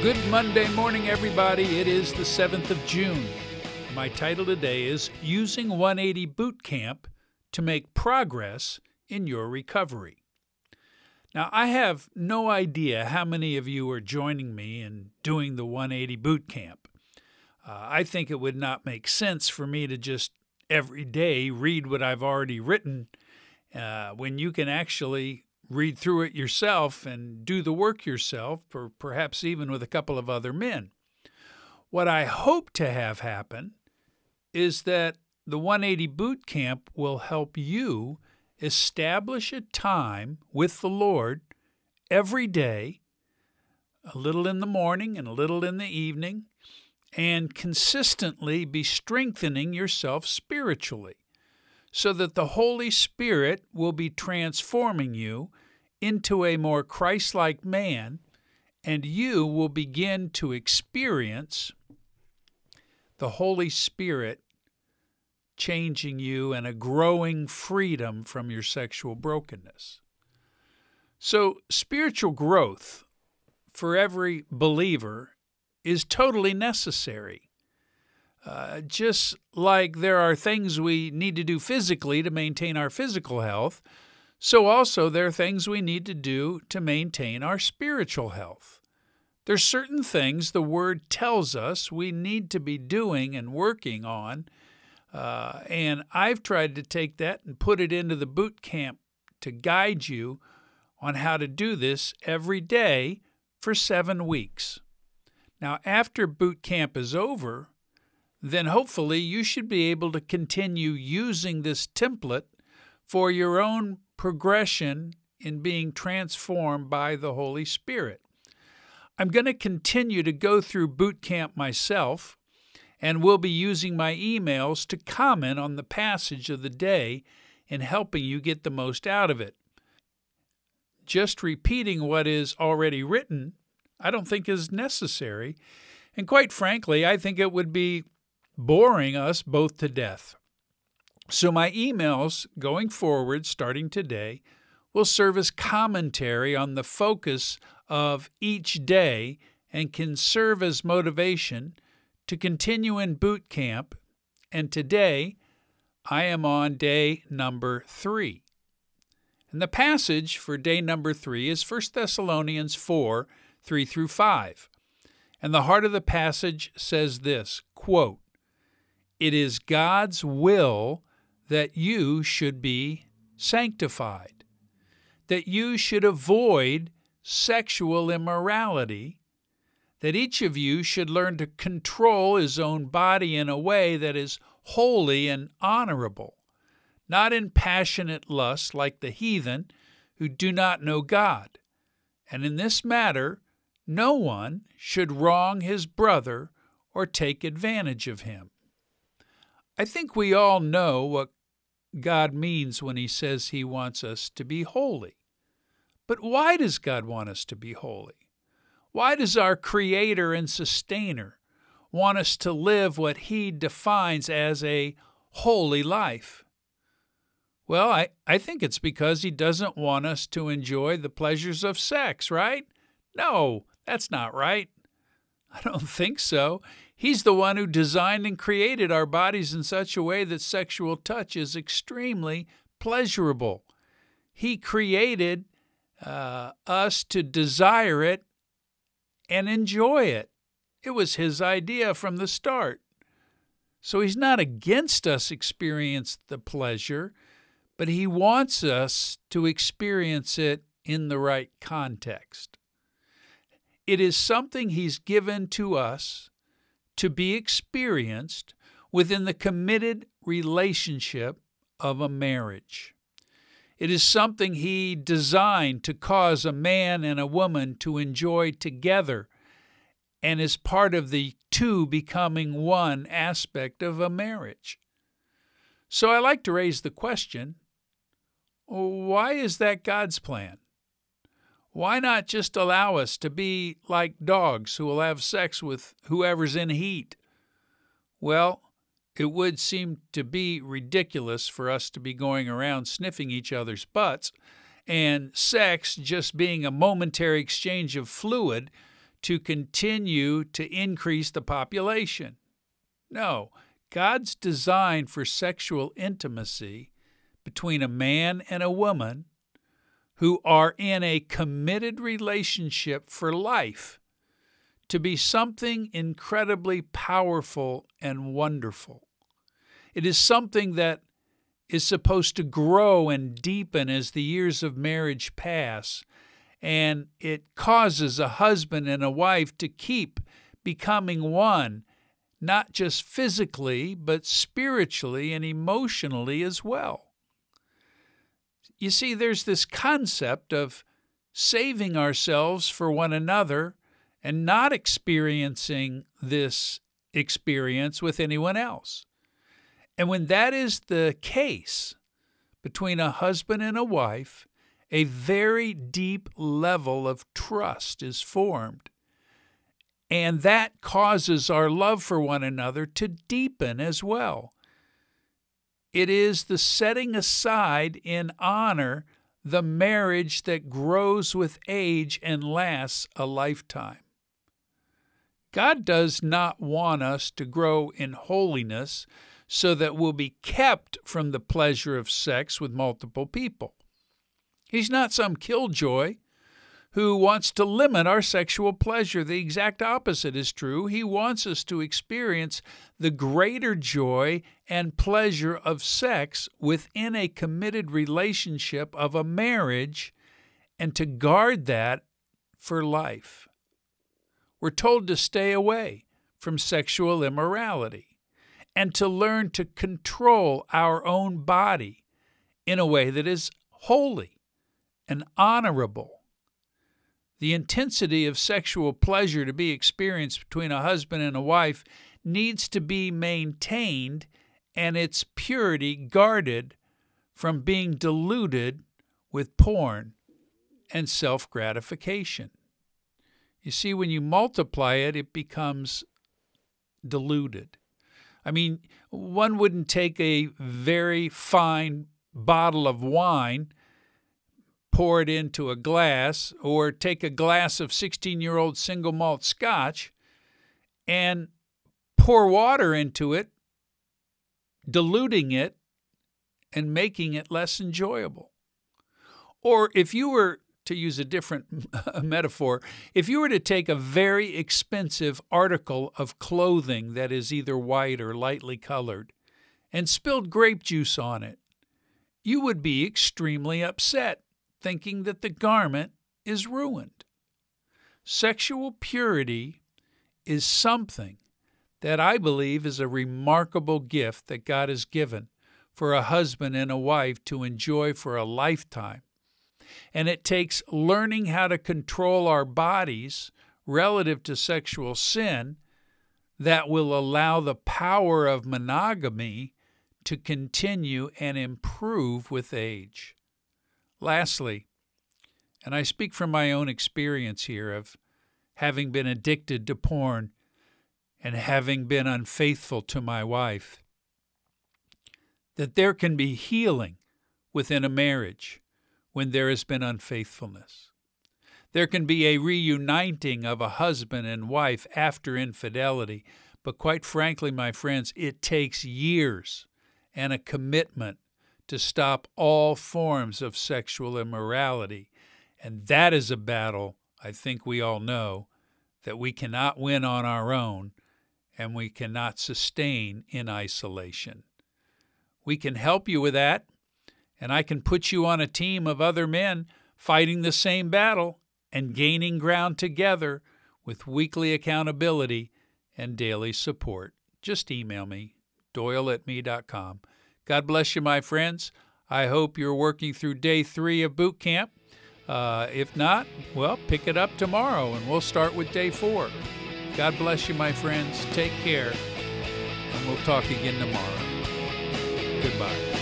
Good Monday morning, everybody. It is the 7th of June. My title today is Using 180 Boot Camp to Make Progress in Your Recovery. Now, I have no idea how many of you are joining me in doing the 180 Boot Camp. Uh, I think it would not make sense for me to just every day read what I've already written uh, when you can actually read through it yourself and do the work yourself, or perhaps even with a couple of other men. What I hope to have happen is that the 180 Boot Camp will help you establish a time with the Lord every day, a little in the morning and a little in the evening, and consistently be strengthening yourself spiritually so that the Holy Spirit will be transforming you into a more Christ like man, and you will begin to experience the Holy Spirit changing you and a growing freedom from your sexual brokenness. So, spiritual growth for every believer is totally necessary. Uh, just like there are things we need to do physically to maintain our physical health, so also there are things we need to do to maintain our spiritual health. There's certain things the Word tells us we need to be doing and working on, uh, and I've tried to take that and put it into the boot camp to guide you on how to do this every day for seven weeks. Now, after boot camp is over, then hopefully you should be able to continue using this template for your own progression in being transformed by the Holy Spirit. I'm going to continue to go through boot camp myself and will be using my emails to comment on the passage of the day and helping you get the most out of it. Just repeating what is already written, I don't think is necessary. And quite frankly, I think it would be boring us both to death. So, my emails going forward, starting today, will serve as commentary on the focus of each day and can serve as motivation to continue in boot camp. And today, I am on day number three. And the passage for day number three is 1 Thessalonians 4 3 through 5. And the heart of the passage says this quote, it is God's will that you should be sanctified, that you should avoid sexual immorality, that each of you should learn to control his own body in a way that is holy and honorable, not in passionate lust like the heathen who do not know God. And in this matter, no one should wrong his brother or take advantage of him. I think we all know what God means when He says He wants us to be holy. But why does God want us to be holy? Why does our Creator and Sustainer want us to live what He defines as a holy life? Well, I, I think it's because He doesn't want us to enjoy the pleasures of sex, right? No, that's not right. I don't think so. He's the one who designed and created our bodies in such a way that sexual touch is extremely pleasurable. He created uh, us to desire it and enjoy it. It was His idea from the start. So He's not against us experience the pleasure, but He wants us to experience it in the right context. It is something He's given to us to be experienced within the committed relationship of a marriage. It is something he designed to cause a man and a woman to enjoy together and is part of the two becoming one aspect of a marriage. So I like to raise the question why is that God's plan? Why not just allow us to be like dogs who will have sex with whoever's in heat? Well, it would seem to be ridiculous for us to be going around sniffing each other's butts and sex just being a momentary exchange of fluid to continue to increase the population. No, God's design for sexual intimacy between a man and a woman who are in a committed relationship for life to be something incredibly powerful and wonderful. It is something that is supposed to grow and deepen as the years of marriage pass, and it causes a husband and a wife to keep becoming one, not just physically, but spiritually and emotionally as well. You see, there's this concept of saving ourselves for one another and not experiencing this experience with anyone else. And when that is the case between a husband and a wife, a very deep level of trust is formed. And that causes our love for one another to deepen as well. It is the setting aside in honor the marriage that grows with age and lasts a lifetime. God does not want us to grow in holiness so that we'll be kept from the pleasure of sex with multiple people. He's not some killjoy who wants to limit our sexual pleasure. The exact opposite is true. He wants us to experience the greater joy and pleasure of sex within a committed relationship of a marriage and to guard that for life. We're told to stay away from sexual immorality and to learn to control our own body in a way that is holy and honorable. The intensity of sexual pleasure to be experienced between a husband and a wife needs to be maintained and its purity guarded from being diluted with porn and self gratification. You see, when you multiply it, it becomes diluted. I mean, one wouldn't take a very fine bottle of wine, pour it into a glass, or take a glass of 16 year old single malt scotch and pour water into it, diluting it and making it less enjoyable. Or if you were to use a different metaphor, if you were to take a very expensive article of clothing that is either white or lightly colored and spilled grape juice on it, you would be extremely upset, thinking that the garment is ruined. Sexual purity is something that I believe is a remarkable gift that God has given for a husband and a wife to enjoy for a lifetime and it takes learning how to control our bodies relative to sexual sin that will allow the power of monogamy to continue and improve with age. Lastly, and I speak from my own experience here of having been addicted to porn and having been unfaithful to my wife, that there can be healing within a marriage when there has been unfaithfulness. There can be a reuniting of a husband and wife after infidelity, but quite frankly, my friends, it takes years and a commitment to stop all forms of sexual immorality. And that is a battle, I think we all know, that we cannot win on our own and we cannot sustain in isolation. We can help you with that and I can put you on a team of other men fighting the same battle and gaining ground together with weekly accountability and daily support. Just email me, doyle at me.com. God bless you, my friends. I hope you're working through day three of boot camp. Uh, if not, well, pick it up tomorrow and we'll start with day four. God bless you, my friends. Take care, and we'll talk again tomorrow. Goodbye.